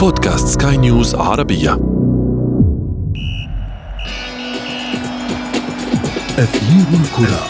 بودكاست سكاي نيوز عربية. أثير الكرة.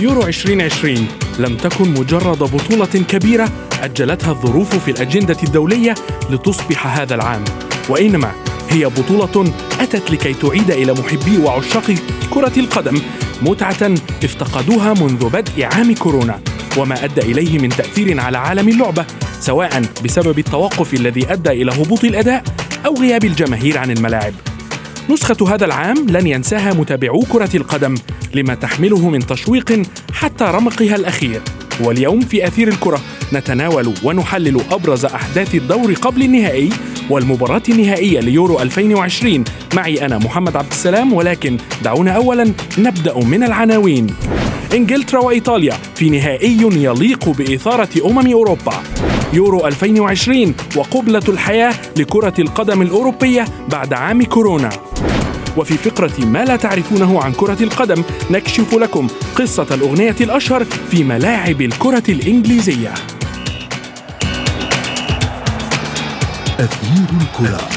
يورو 2020 لم تكن مجرد بطولة كبيرة أجلتها الظروف في الأجندة الدولية لتصبح هذا العام وإنما هي بطولة أتت لكي تعيد إلى محبي وعشاق كرة القدم متعة افتقدوها منذ بدء عام كورونا وما أدى إليه من تأثير على عالم اللعبة سواء بسبب التوقف الذي أدى إلى هبوط الأداء أو غياب الجماهير عن الملاعب. نسخة هذا العام لن ينساها متابعو كرة القدم لما تحمله من تشويق حتى رمقها الأخير. واليوم في أثير الكرة نتناول ونحلل أبرز أحداث الدور قبل النهائي والمباراة النهائية ليورو 2020 معي أنا محمد عبد السلام ولكن دعونا أولا نبدأ من العناوين. إنجلترا وإيطاليا في نهائي يليق بإثارة أمم أوروبا. يورو 2020 وقبلة الحياة لكرة القدم الأوروبية بعد عام كورونا. وفي فقرة ما لا تعرفونه عن كرة القدم نكشف لكم قصة الأغنية الأشهر في ملاعب الكرة الإنجليزية. أثير الكرة.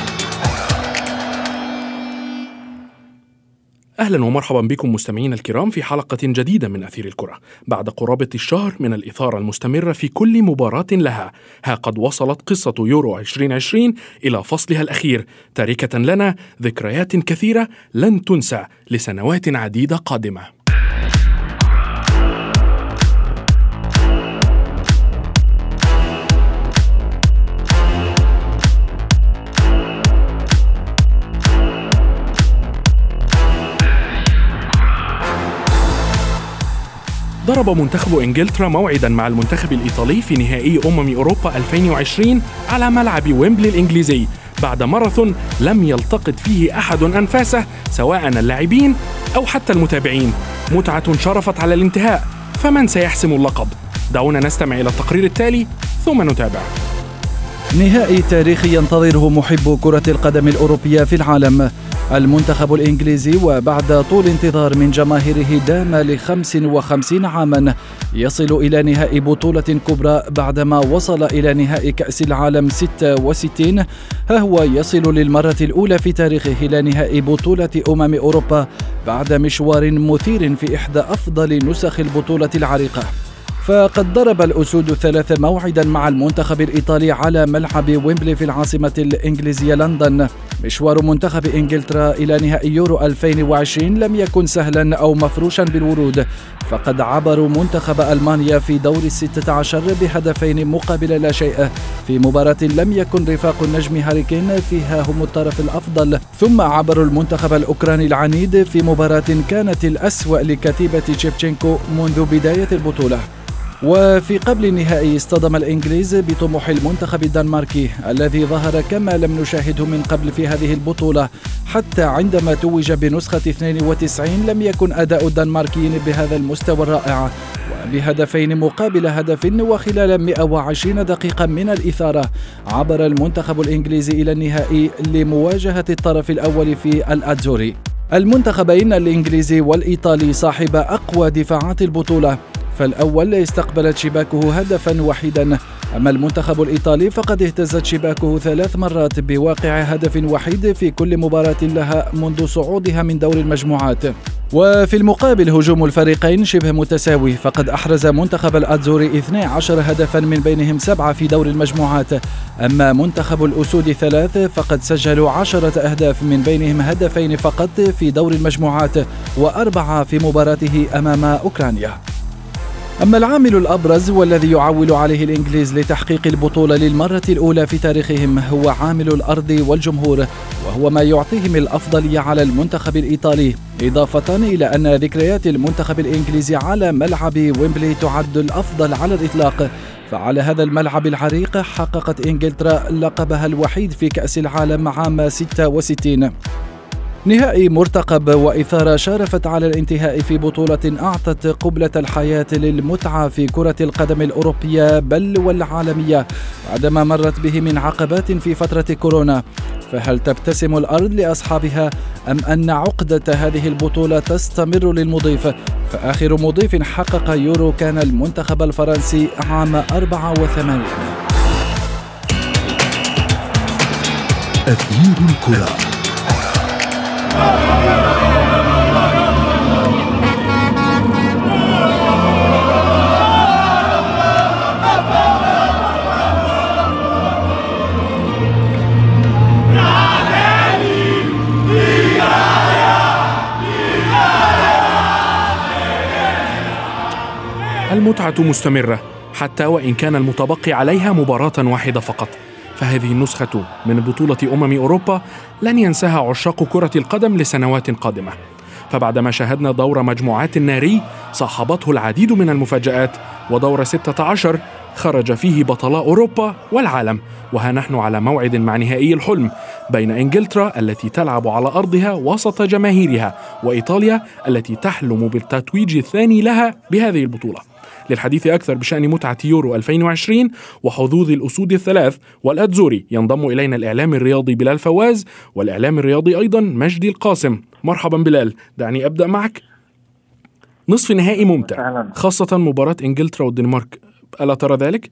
أهلا ومرحبا بكم مستمعينا الكرام في حلقة جديدة من أثير الكرة. بعد قرابة الشهر من الإثارة المستمرة في كل مباراة لها ها قد وصلت قصة يورو 2020 إلى فصلها الأخير. تاركة لنا ذكريات كثيرة لن تنسى لسنوات عديدة قادمة. ضرب منتخب إنجلترا موعدا مع المنتخب الإيطالي في نهائي أمم أوروبا 2020 على ملعب ويمبلي الإنجليزي. بعد ماراثون لم يلتقط فيه أحد أنفاسه سواء اللاعبين أو حتى المتابعين. متعة شرفت على الانتهاء فمن سيحسم اللقب؟ دعونا نستمع إلى التقرير التالي ثم نتابع. نهائي تاريخي ينتظره محب كرة القدم الأوروبية في العالم. المنتخب الإنجليزي وبعد طول انتظار من جماهيره دام ل 55 عاما يصل إلى نهائي بطولة كبرى بعدما وصل إلى نهائي كأس العالم 66 ها هو يصل للمرة الأولى في تاريخه إلى نهائي بطولة أمم أوروبا بعد مشوار مثير في إحدى أفضل نسخ البطولة العريقة. فقد ضرب الأسود الثلاثة موعدا مع المنتخب الإيطالي على ملعب ويمبلي في العاصمة الإنجليزية لندن. مشوار منتخب إنجلترا إلى نهائي يورو 2020 لم يكن سهلا أو مفروشا بالورود. فقد عبروا منتخب ألمانيا في دور الستة عشر بهدفين مقابل لا شيء. في مباراة لم يكن رفاق النجم هاريكين فيها هم الطرف الأفضل. ثم عبروا المنتخب الأوكراني العنيد في مباراة كانت الأسوأ لكتيبة تشيبتشينكو منذ بداية البطولة. وفي قبل النهائي اصطدم الإنجليز بطموح المنتخب الدنماركي الذي ظهر كما لم نشاهده من قبل في هذه البطولة. حتى عندما توج بنسخة 92 لم يكن أداء الدنماركيين بهذا المستوى الرائع. وبهدفين مقابل هدف وخلال 120 دقيقة من الإثارة عبر المنتخب الإنجليزي إلى النهائي لمواجهة الطرف الأول في الأتزوري. المنتخبين الإنجليزي والإيطالي صاحب أقوى دفاعات البطولة. فالأول استقبلت شباكه هدفا وحيدا. أما المنتخب الإيطالي فقد اهتزت شباكه ثلاث مرات بواقع هدف وحيد في كل مباراة لها منذ صعودها من دور المجموعات. وفي المقابل هجوم الفريقين شبه متساوي فقد أحرز منتخب الأتزوري 12 هدفا من بينهم سبعة في دور المجموعات. أما منتخب الأسود ثلاث فقد سجلوا عشرة أهداف من بينهم هدفين فقط في دور المجموعات وأربعة في مباراته أمام أوكرانيا. أما العامل الأبرز والذي يعول عليه الإنجليز لتحقيق البطولة للمرة الأولى في تاريخهم هو عامل الأرض والجمهور وهو ما يعطيهم الأفضلية على المنتخب الإيطالي إضافة إلى أن ذكريات المنتخب الإنجليزي على ملعب ويمبلي تعد الأفضل على الإطلاق فعلى هذا الملعب العريق حققت إنجلترا لقبها الوحيد في كأس العالم عام 66 نهائي مرتقب وإثارة شارفت على الانتهاء في بطولة أعطت قبلة الحياة للمتعة في كرة القدم الأوروبية بل والعالمية بعدما مرت به من عقبات في فترة كورونا. فهل تبتسم الأرض لأصحابها أم أن عقدة هذه البطولة تستمر للمضيف؟ فآخر مضيف حقق يورو كان المنتخب الفرنسي عام 84 أثير الكرة. المتعة مستمرة حتى وإن كان المتبقي عليها مباراة واحدة فقط. فهذه النسخة من بطولة أمم أوروبا لن ينساها عشاق كرة القدم لسنوات قادمة. فبعدما شاهدنا دور مجموعات ناري صاحبته العديد من المفاجآت ودور 16 خرج فيه بطلاء أوروبا والعالم. وها نحن على موعد مع نهائي الحلم بين إنجلترا التي تلعب على أرضها وسط جماهيرها وإيطاليا التي تحلم بالتتويج الثاني لها بهذه البطولة. للحديث أكثر بشأن متعة يورو 2020 وحظوظ الأسود الثلاث والأتزوري ينضم إلينا الإعلام الرياضي بلال فواز والإعلام الرياضي أيضا مجدي القاسم. مرحبا بلال دعني أبدأ معك. نصف نهائي ممتع خاصة مباراة إنجلترا والدنمارك. ألا ترى ذلك؟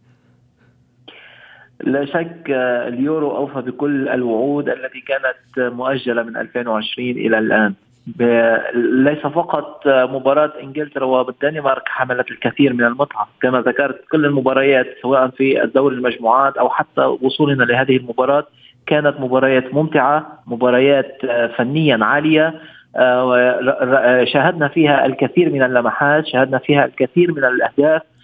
لا شك اليورو أوفى بكل الوعود التي كانت مؤجلة من 2020 إلى الآن. ليس فقط مباراة إنجلترا والدنمارك حملت الكثير من المتعة كما ذكرت كل المباريات سواء في الدور المجموعات أو حتى وصولنا لهذه المباراة كانت مباريات ممتعة مباريات فنيا عالية شاهدنا فيها الكثير من اللمحات شاهدنا فيها الكثير من الأهداف آه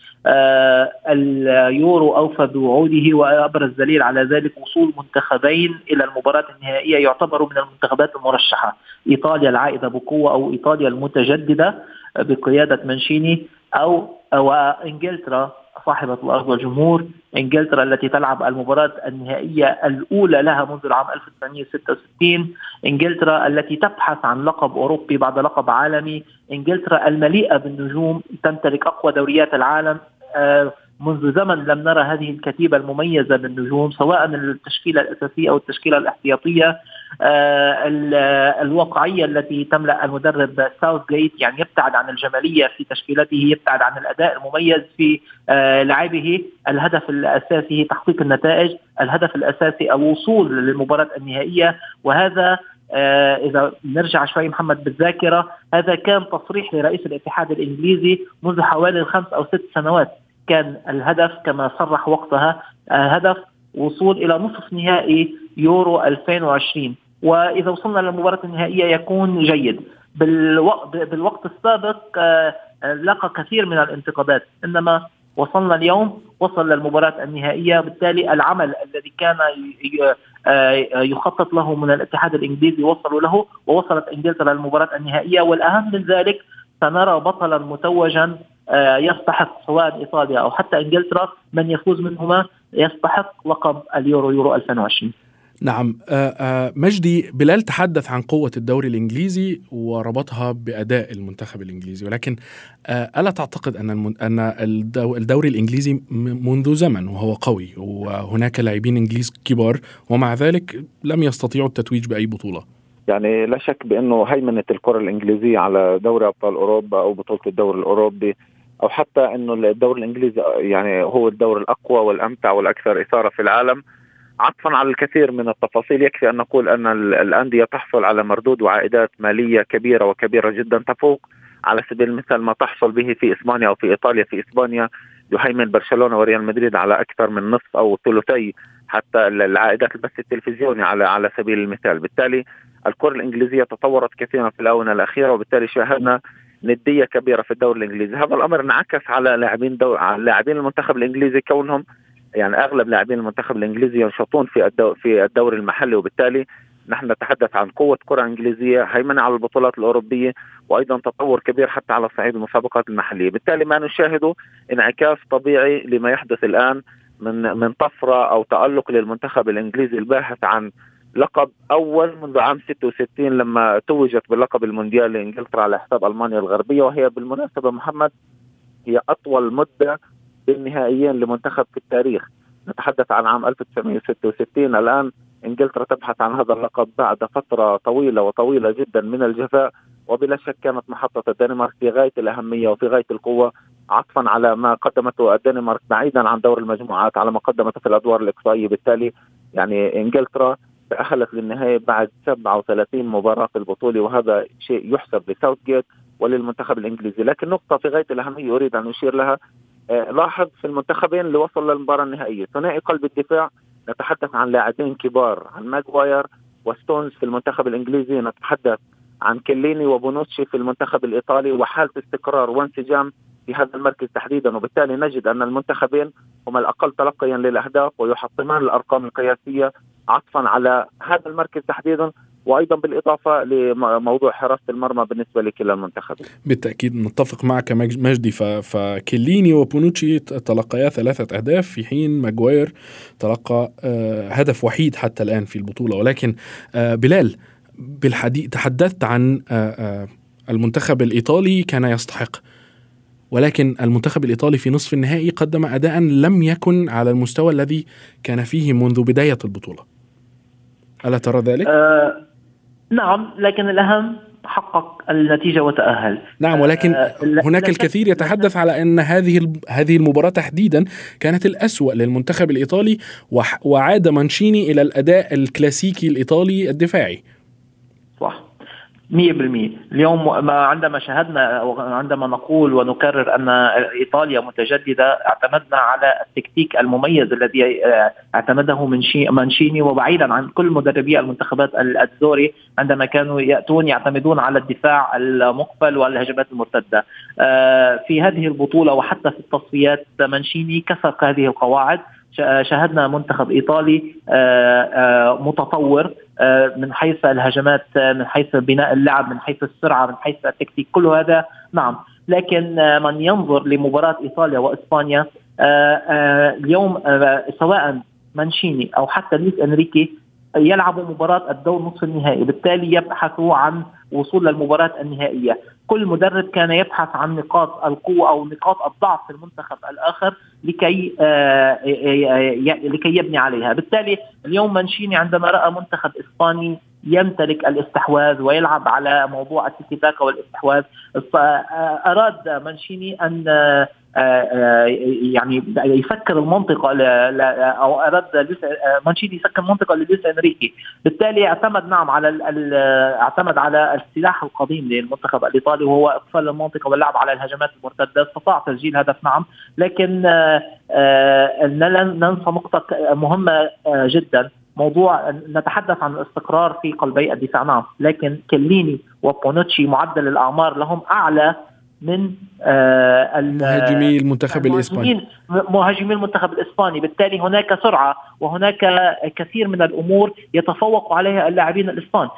اليورو اوفى بوعوده وأبرز دليل على ذلك وصول منتخبين إلى المباراة النهائية يعتبروا من المنتخبات المرشحة. إيطاليا العائدة بقوة أو إيطاليا المتجددة بقيادة منشيني أو وانجلترا صاحبة الأرض والجمهور. إنجلترا التي تلعب المباراة النهائية الأولى لها منذ العام 1966 إنجلترا التي تبحث عن لقب أوروبي بعد لقب عالمي. إنجلترا المليئة بالنجوم تمتلك أقوى دوريات العالم آه، منذ زمن لم نرى هذه الكتيبة المميزة بالنجوم سواء التشكيلة الأساسية أو التشكيلة الاحتياطية آه، الواقعية التي تملأ المدرب ساوث جيت يعني يبتعد عن الجمالية في تشكيلته يبتعد عن الأداء المميز في آه، لاعبه الهدف الأساسي تحقيق النتائج الهدف الأساسي الوصول للمباراة النهائية. وهذا آه إذا نرجع شوي محمد بالذاكرة هذا كان تصريح لرئيس الاتحاد الإنجليزي منذ حوالي خمس أو ست سنوات. كان الهدف كما صرح وقتها هدف وصول إلى نصف نهائي يورو 2020 وإذا وصلنا للمباراه النهائية يكون جيد. بالوقت بالوقت السابق آه، لقى كثير من الانتقادات. إنما وصلنا اليوم وصل للمباراة النهائية. بالتالي العمل الذي كان آه، يخطط له من الاتحاد الإنجليزي وصلوا له ووصلت إنجلترا للمباراة النهائية. والأهم من ذلك سنرى بطلا متوجا آه، يستحق سواء إيطاليا أو حتى إنجلترا من يفوز منهما يستحق لقب اليورو يورو 2020 نعم. آه، آه، مجدي بلال تحدث عن قوة الدوري الإنجليزي وربطها بأداء المنتخب الإنجليزي ولكن ألا تعتقد أن أن الدوري الإنجليزي منذ زمن وهو قوي وهناك لاعبين إنجليز كبار ومع ذلك لم يستطيعوا التتويج بأي بطولة؟ يعني لا شك بأنه هيمنة الكرة الإنجليزية على دوري أبطال أوروبا أو بطولة الدوري الأوروبي أو حتى إنه الدوري الإنجليزي يعني هو الدوري الأقوى والأمتع والأكثر إثارة في العالم. عطفا على الكثير من التفاصيل يكفي أن نقول أن الأندية تحصل على مردود وعائدات مالية كبيرة وكبيرة جدا تفوق. على سبيل المثال ما تحصل به في إسبانيا أو في إيطاليا في إسبانيا يهيمن برشلونة وريال مدريد على أكثر من نصف أو ثلثي حتى العائدات البث التلفزيوني على على سبيل المثال. بالتالي الكرة الإنجليزية تطورت كثيرا في الآونة الأخيرة وبالتالي شاهدنا ندية كبيرة في الدوري الإنجليزي، هذا الأمر انعكس على لاعبين دو... على لاعبين المنتخب الإنجليزي كونهم يعني أغلب لاعبين المنتخب الإنجليزي ينشطون في الدو... في الدوري المحلي. وبالتالي نحن نتحدث عن قوة كرة إنجليزية هيمنة على البطولات الأوروبية وأيضا تطور كبير حتى على صعيد المسابقات المحلية. بالتالي ما نشاهده انعكاس طبيعي لما يحدث الآن من من طفرة أو تألق للمنتخب الإنجليزي الباحث عن لقب أول منذ عام 66 لما توجت باللقب المونديالي انجلترا على حساب ألمانيا الغربية وهي بالمناسبة محمد هي أطول مدة بالنهائيين لمنتخب في التاريخ. نتحدث عن عام 1966 الآن إنجلترا تبحث عن هذا اللقب بعد فترة طويلة وطويلة جدا من الجفاء وبلا شك كانت محطة الدنمارك في غاية الأهمية وفي غاية القوة عطفا على ما قدمته الدنمارك بعيدا عن دور المجموعات على ما قدمته في الأدوار الإقصائية. بالتالي يعني إنجلترا تأهلت للنهاية بعد 37 مباراة في البطولة وهذا شيء يحسب لساوث جيت وللمنتخب الإنجليزي. لكن نقطة في غاية الأهمية أريد أن أشير لها. آه، لاحظ في المنتخبين اللي وصلوا للمباراة النهائية ثنائي قلب الدفاع نتحدث عن لاعبين كبار عن ماجواير وستونز في المنتخب الإنجليزي نتحدث عن كليني وبونوتشي في المنتخب الإيطالي وحالة استقرار وانسجام في هذا المركز تحديدا وبالتالي نجد أن المنتخبين هما الأقل تلقيا للأهداف ويحطمان الأرقام القياسية عطفا على هذا المركز تحديدا وأيضا بالإضافة لموضوع حراسة المرمى بالنسبة لكلا المنتخبين. بالتأكيد نتفق معك مجدي فكليني وبونوتشي تلقيا ثلاثة أهداف في حين ماجواير تلقى آه، هدف وحيد حتى الآن في البطولة ولكن آه، بلال بالحديث تحدثت عن آه، المنتخب الإيطالي كان يستحق ولكن المنتخب الإيطالي في نصف النهائي قدم أداء لم يكن على المستوى الذي كان فيه منذ بداية البطولة. ألا ترى ذلك؟ آه نعم لكن الأهم حقق النتيجة وتأهل. نعم ولكن آه هناك الكثير يتحدث على أن هذه هذه المباراة تحديدا كانت الأسوأ للمنتخب الإيطالي وعاد مانشيني إلى الأداء الكلاسيكي الإيطالي الدفاعي. 100% اليوم ما عندما شاهدنا وعندما نقول ونكرر أن إيطاليا متجددة اعتمدنا على التكتيك المميز الذي آه، اعتمده مانشيني وبعيدا عن كل مدربي المنتخبات الدوري عندما كانوا يأتون يعتمدون على الدفاع المقبل والهجمات المرتدة. آه، في هذه البطولة وحتى في التصفيات مانشيني كسر هذه القواعد. شاهدنا منتخب إيطالي آه، متطور آه، من حيث الهجمات آه، من حيث بناء اللعب من حيث السرعة من حيث التكتيك كل هذا نعم. لكن آه، من ينظر لمباراة إيطاليا وإسبانيا اليوم سواء مانشيني أو حتى لويس أنريكي يلعبوا مباراة الدور نصف النهائي. بالتالي يبحثوا عن وصول للمباراة النهائية. كل مدرب كان يبحث عن نقاط القوة أو نقاط الضعف في المنتخب الآخر لكي آه لكي يبني عليها. بالتالي اليوم منشيني عندما رأى منتخب إسباني يمتلك الاستحواذ ويلعب على موضوع التيكي والاستحواذ. فأراد منشيني أن آه، آه، يعني يسكر المنطقة أو أراد آه، مانشيني يسكر المنطقة للويس إنريكي. بالتالي اعتمد نعم على اعتمد على السلاح القديم للمنتخب الإيطالي وهو اقفال المنطقة واللعب على الهجمات المرتدة. استطاع تسجيل هدف نعم لكن ننسى نقطة مهمة جدا. موضوع نتحدث عن الاستقرار في قلبي الدفاع. نعم. لكن كليني وبونوتشي معدل الأعمار لهم أعلى من آه مهاجمي المنتخب الإسباني. مهاجمي المنتخب الإسباني. بالتالي هناك سرعة وهناك كثير من الأمور يتفوق عليها اللاعبين الإسبان.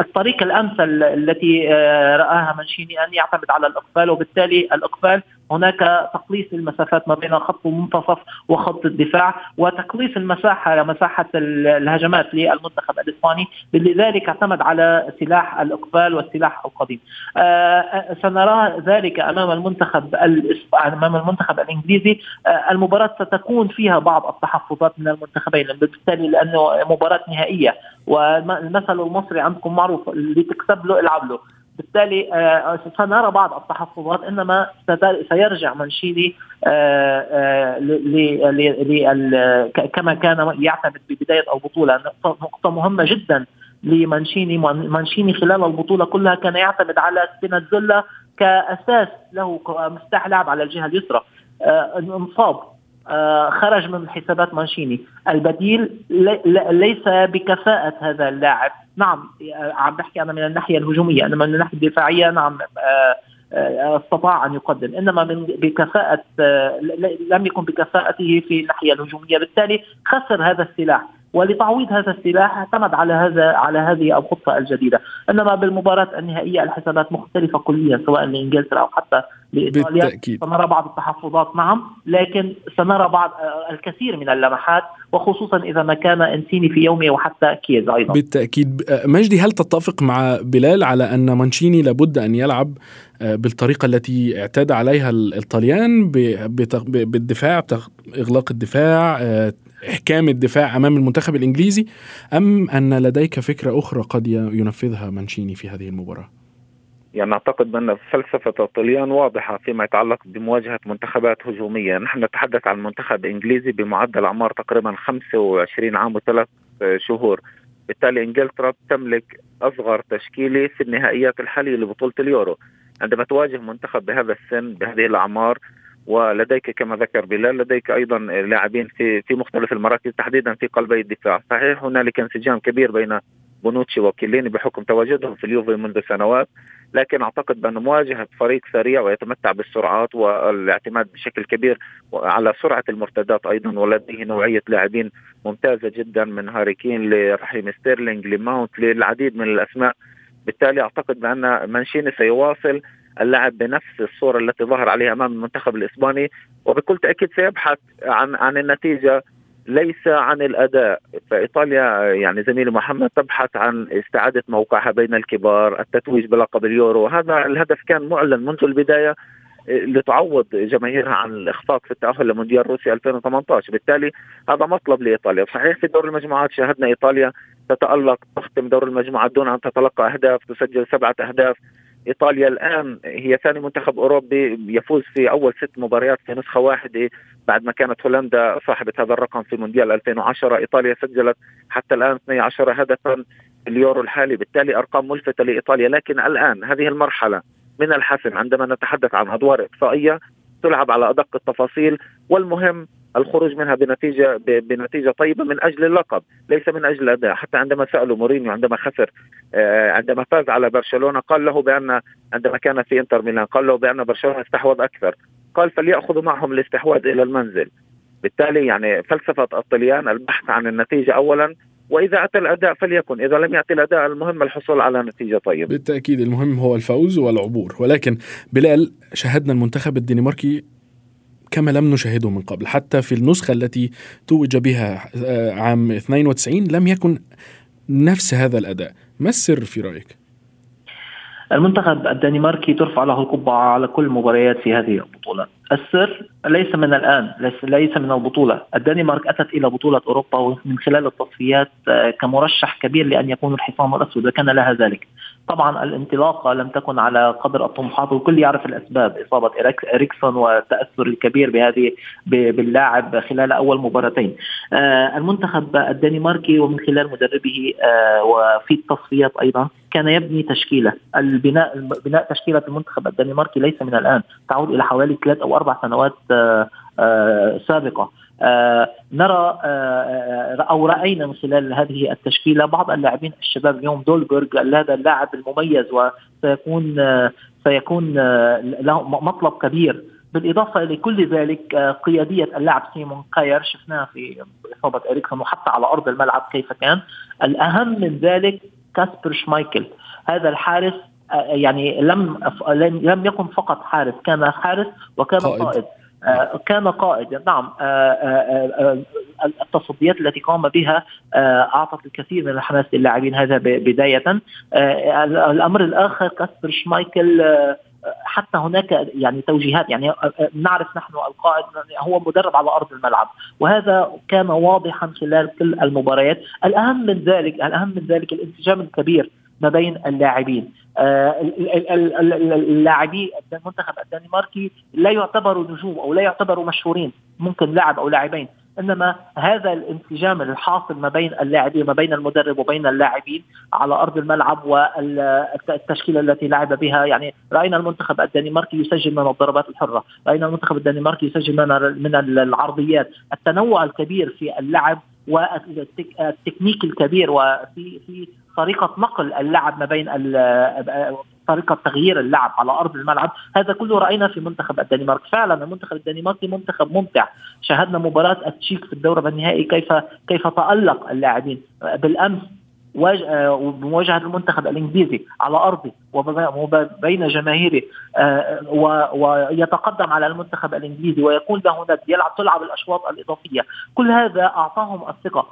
الطريقة الأمثل التي آه، رآها منشيني أن يعتمد على الإقبال وبالتالي الإقبال هناك تقليص المسافات ما بين خط المنتصف وخط الدفاع وتقليص المساحة مساحة الهجمات للمنتخب الإسباني. لذلك اعتمد على سلاح الإقبال والسلاح القديم. آه، آه، سنرى ذلك أمام المنتخب أمام المنتخب الإنجليزي. آه، المباراة ستكون فيها بعض التحفظات من المنتخبين بالتالي لأنه مباراة نهائية والمثل المصري عندكم معروف اللي تكسب له العب له. بالتالي آه، سنرى بعض التحفظات إنما سيرجع منشيلي آه، كما كان يعتمد ببداية البطولة. نقطة مهمة جدا لمانشيني مانشيني خلال البطولة كلها كان يعتمد على سبينازولا كأساس له كمفتاح لعب على الجهة اليسرى. انصاب آه، خرج من حسابات مانشيني البديل ليس بكفاءة هذا اللاعب. نعم آه، عم بحكي أنا من الناحية الهجومية إنما من الناحية الدفاعية نعم آه، استطاع أن يقدم إنما من بكفاءة لم يكن بكفاءته في الناحية الهجومية بالتالي خسر هذا السلاح. ولتعويض هذا السلاح اعتمد على هذا على هذه الخطة الجديدة، إنما بالمباراة النهائية الحسابات مختلفة كليا سواء لإنجلترا أو حتى لإيطاليا. بالتأكيد. سنرى بعض التحفظات نعم. لكن سنرى بعض آه، الكثير من اللمحات وخصوصا إذا ما كان إنسيني في يومه وحتى كيز أيضا. بالتأكيد. آه، مجدي هل تتفق مع بلال على أن مانشيني لابد أن يلعب آه، بالطريقة التي اعتاد عليها الطليان بالدفاع إغلاق الدفاع إحكام الدفاع أمام المنتخب الإنجليزي أم أن لديك فكرة أخرى قد ينفذها مانشيني في هذه المباراة؟ يعني اعتقد أن فلسفة الطليان واضحة فيما يتعلق بمواجهة منتخبات هجومية، نحن نتحدث عن منتخب إنجليزي بمعدل أعمار تقريبا 25 عام وثلاث شهور، بالتالي إنجلترا تملك أصغر تشكيلة في النهائيات الحالية لبطولة اليورو، عندما تواجه منتخب بهذا السن بهذه الأعمار ولديك كما ذكر بلال لديك أيضا لاعبين في في مختلف المراكز تحديدا في قلبي الدفاع، صحيح هنالك انسجام كبير بين بونوتشي وكيليني بحكم تواجدهم في اليوفي منذ سنوات لكن أعتقد بأن مواجهة فريق سريع ويتمتع بالسرعات والاعتماد بشكل كبير على سرعة المرتدات أيضا ولديه نوعية لاعبين ممتازة جدا من هاري كين لرحيم ستيرلينج لماونت للعديد من الأسماء. بالتالي أعتقد بأن مانشيني سيواصل اللعب بنفس الصورة التي ظهر عليها أمام المنتخب الإسباني وبكل تأكيد سيبحث عن عن النتيجة ليس عن الأداء. فإيطاليا يعني زميلي محمد تبحث عن استعادة موقعها بين الكبار التتويج بلقب اليورو. هذا الهدف كان معلن منذ البداية لتعوض جماهيرها عن الإخفاق في التأهل لمونديال روسيا 2018 بالتالي هذا مطلب لإيطاليا. صحيح في دور المجموعات شاهدنا إيطاليا تتألق تختم دور المجموعات دون أن تتلقى أهداف تسجل سبعة أهداف. إيطاليا الآن هي ثاني منتخب أوروبي يفوز في أول ست مباريات في نسخة واحدة بعد ما كانت هولندا صاحبة هذا الرقم في مونديال 2010 إيطاليا سجلت حتى الآن 12 هدفا اليورو الحالي بالتالي أرقام ملفتة لإيطاليا. لكن الآن هذه المرحلة من الحسم عندما نتحدث عن أدوار إقصائية تلعب على أدق التفاصيل والمهم الخروج منها بنتيجة بنتيجة طيبة من أجل اللقب ليس من أجل الأداء. حتى عندما سألوا مورينيو عندما خسر آه، عندما فاز على برشلونة قال له بأن عندما كان في إنتر ميلان قال له بأن برشلونة استحوذ أكثر. قال فليأخذوا معهم الاستحواذ إلى المنزل. بالتالي يعني فلسفة الطليان البحث عن النتيجة اولا وإذا أتى الأداء فليكن. إذا لم يأتي الأداء المهم الحصول على نتيجة طيبة. بالتأكيد المهم هو الفوز والعبور. ولكن بلال شاهدنا المنتخب الدنماركي كما لم نشاهده من قبل. حتى في النسخة التي توج بها آه، عام 92 لم يكن نفس هذا الأداء. ما السر في رأيك؟ المنتخب الدنماركي ترفع له القبعة على كل المباريات في هذه البطولة. السر ليس من الآن ليس من البطولة. الدنمارك أتت إلى بطولة أوروبا من خلال التصفيات آه، كمرشح كبير لأن يكون الحصان الأسود وكان لها ذلك. طبعا الانطلاقة لم تكن على قدر الطموحات والكل يعرف الأسباب إصابة إريكسون والتاثر الكبير بهذه باللاعب خلال أول مباراتين. آه المنتخب الدنماركي ومن خلال مدربه آه وفي التصفيات أيضا كان يبني تشكيلة، البناء بناء تشكيلة المنتخب الدنماركي ليس من الآن، تعود إلى حوالي ثلاث أو أربع سنوات آه سابقة. آه نرى آه أو رأينا من خلال هذه التشكيلة بعض اللاعبين الشباب اليوم دولبرغ هذا اللاعب المميز وسيكون آه سيكون آه له مطلب كبير. بالإضافة إلى كل ذلك آه قيادية اللاعب سيمون كاير شفناه في إصابة إريكسون وحتى على أرض الملعب كيف كان. الأهم من ذلك كاسبر شمايكل. هذا الحارس آه، يعني لم لم يكن فقط حارس كان حارس وكان قائد, قائد. آه، كان قائد. نعم آه، آه، التصديات التي قام بها أعطت الكثير من الحماس للاعبين هذا بداية. الأمر الآخر كاسبر شمايكل حتى هناك يعني توجيهات. يعني نعرف نحن القائد هو مدرب على أرض الملعب وهذا كان واضحا خلال كل المباريات. الأهم من ذلك الأهم من ذلك الانسجام الكبير ما بين اللاعبين. اللاعبي المنتخب الدنماركي لا يعتبروا نجوم أو لا يعتبروا مشهورين ممكن لاعب أو لاعبين. إنما هذا الانسجام الحاصل ما بين اللاعبين ما بين المدرب وبين اللاعبين على أرض الملعب والتشكيلة التي لعب بها. يعني رأينا المنتخب الدنماركي يسجل من الضربات الحرة، رأينا المنتخب الدنماركي يسجل من من العرضيات، التنوع الكبير في اللعب والتكنيك الكبير وفي في طريقة نقل اللعب ما بين طريقة تغيير اللعب على أرض الملعب. هذا كله رأينا في منتخب الدنمارك. فعلا المنتخب الدنماركي منتخب ممتع. شاهدنا مباراة التشيك في الدوري النهائي كيف كيف تألق اللاعبين. بالأمس بمواجهه المنتخب الإنجليزي على أرضه وبين جماهيره آه، ويتقدم على المنتخب الإنجليزي ويكون له ند يلعب تلعب الأشواط الإضافية، كل هذا أعطاهم الثقة،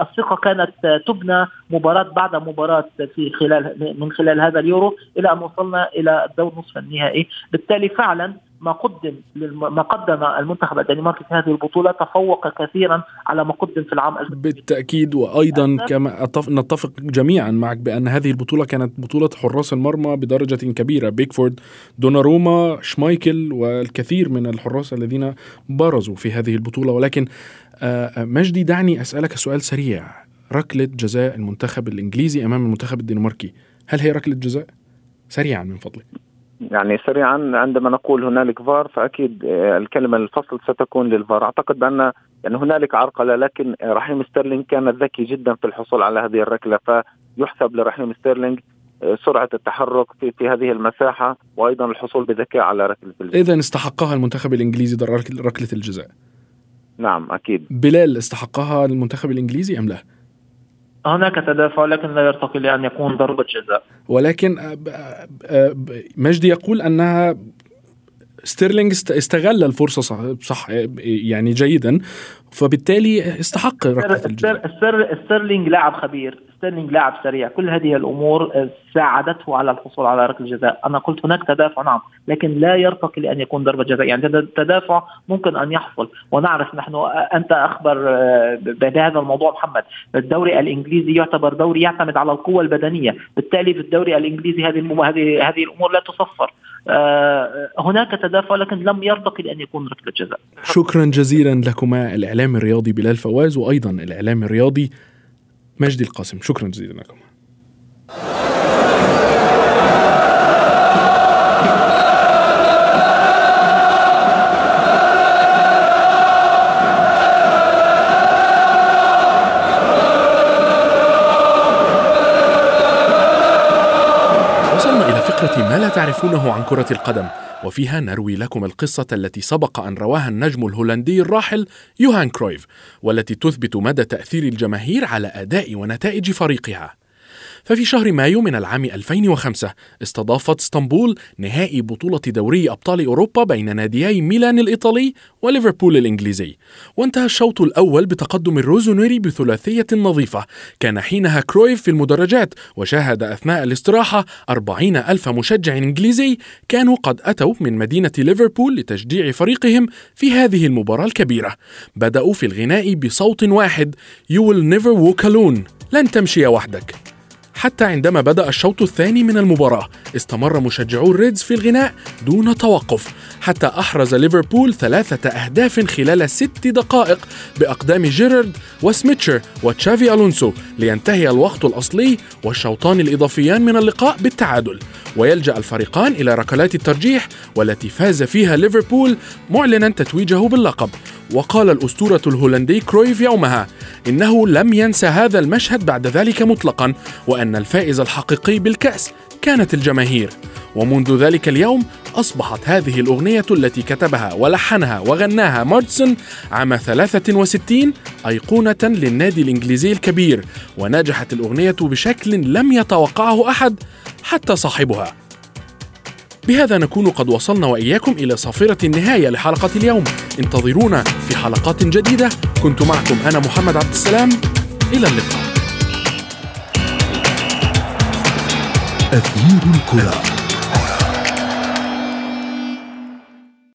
الثقة كانت تبنى مباراة بعد مباراة في خلال من خلال هذا اليورو إلى أن وصلنا إلى الدور نصف النهائي، بالتالي فعلا ما قدم ما قدم المنتخب الدنماركي في هذه البطولة تفوق كثيرا على ما قدم في العام بالتأكيد وأيضا كما نتفق جميعا معك بأن هذه البطولة كانت بطولة حراس المرمى بدرجة كبيرة. بيكفورد دوناروما شمايكل والكثير من الحراس الذين برزوا في هذه البطولة. ولكن مجدي دعني أسألك سؤال سريع. ركلة جزاء المنتخب الإنجليزي أمام المنتخب الدنماركي هل هي ركلة جزاء؟ سريعا من فضلك. يعني سريعا عندما نقول هنالك فار فأكيد آه، الكلمة الفصل ستكون للفار. أعتقد بان يعني هنالك عرقلة لكن رحيم ستيرلينج كان ذكي جدا في الحصول على هذه الركلة فيحسب لرحيم ستيرلينج آه، سرعة التحرك في, في هذه المساحة وأيضا الحصول بذكاء على ركلة الجزاء إذا استحقها المنتخب الإنجليزي ركلة الجزاء. نعم أكيد. بلال استحقها المنتخب الإنجليزي أم لا؟ هناك تدافع لكن لا يرتقي لأن يكون ضربة جزاء. ولكن آه، آه، مجدي يقول أنها ستيرلينج استغل الفرصة صح, صح يعني جيدا فبالتالي استحق ركلة الجزاء. ستيرلينج لاعب خبير. ستيرلينج لاعب سريع. كل هذه الأمور ساعدته على الحصول على ركله جزاء أنا قلت هناك تدافع نعم لكن لا يرتقي لأن يكون ضربة جزاء. يعني التدافع ممكن أن يحصل. ونعرف نحن أنت أخبر آه، بهذا الموضوع محمد. الدوري الإنجليزي يعتبر دوري يعتمد على القوة البدنية. بالتالي في الدوري الإنجليزي هذه هذه هذه الأمور لا تصفر آه، هناك تدافع لكن لم يرتقي لأن يكون ركله جزاء شكرا جزيلا لكما. الإعلام الرياضي بلال فواز وأيضا الإعلام الرياضي مجدي القاسم. شكرا جزيلا لكم. وصلنا إلى فقرة ما لا تعرفونه عن كرة القدم. وفيها نروي لكم القصة التي سبق أن رواها النجم الهولندي الراحل يوهان كرويف والتي تثبت مدى تأثير الجماهير على أداء ونتائج فريقها. ففي شهر مايو من العام 2005 استضافت اسطنبول نهائي بطولة دوري أبطال أوروبا بين ناديي ميلان الإيطالي وليفربول الإنجليزي. وانتهى الشوط الأول بتقدم الروزونيري بثلاثية نظيفة. كان حينها كرويف في المدرجات وشاهد أثناء الاستراحة أربعين ألف مشجع إنجليزي كانوا قد أتوا من مدينة ليفربول لتشجيع فريقهم في هذه المباراة الكبيرة. بدأوا في الغناء بصوت واحد You will never walk alone. لن تمشي وحدك. حتى عندما بدأ الشوط الثاني من المباراة استمر مشجعو الريدز في الغناء دون توقف حتى أحرز ليفربول ثلاثة أهداف خلال ست دقائق بأقدام جيرارد وسميتشر وتشافي ألونسو لينتهي الوقت الأصلي والشوطان الإضافيان من اللقاء بالتعادل. ويلجأ الفريقان إلى ركلات الترجيح والتي فاز فيها ليفربول معلنا تتويجه باللقب. وقال الأسطورة الهولندي كرويف يومها إنه لم ينسى هذا المشهد بعد ذلك مطلقا وأن الفائز الحقيقي بالكأس كانت الجماهير. ومنذ ذلك اليوم أصبحت هذه الأغنية التي كتبها ولحنها وغناها مارتسون عام 63 أيقونة للنادي الإنجليزي الكبير ونجحت الأغنية بشكل لم يتوقعه أحد حتى صاحبها. بهذا نكون قد وصلنا وإياكم إلى صافرة النهاية لحلقة اليوم. انتظرونا في حلقات جديدة. كنت معكم أنا محمد عبد السلام. إلى اللقاء. أثير الكرة.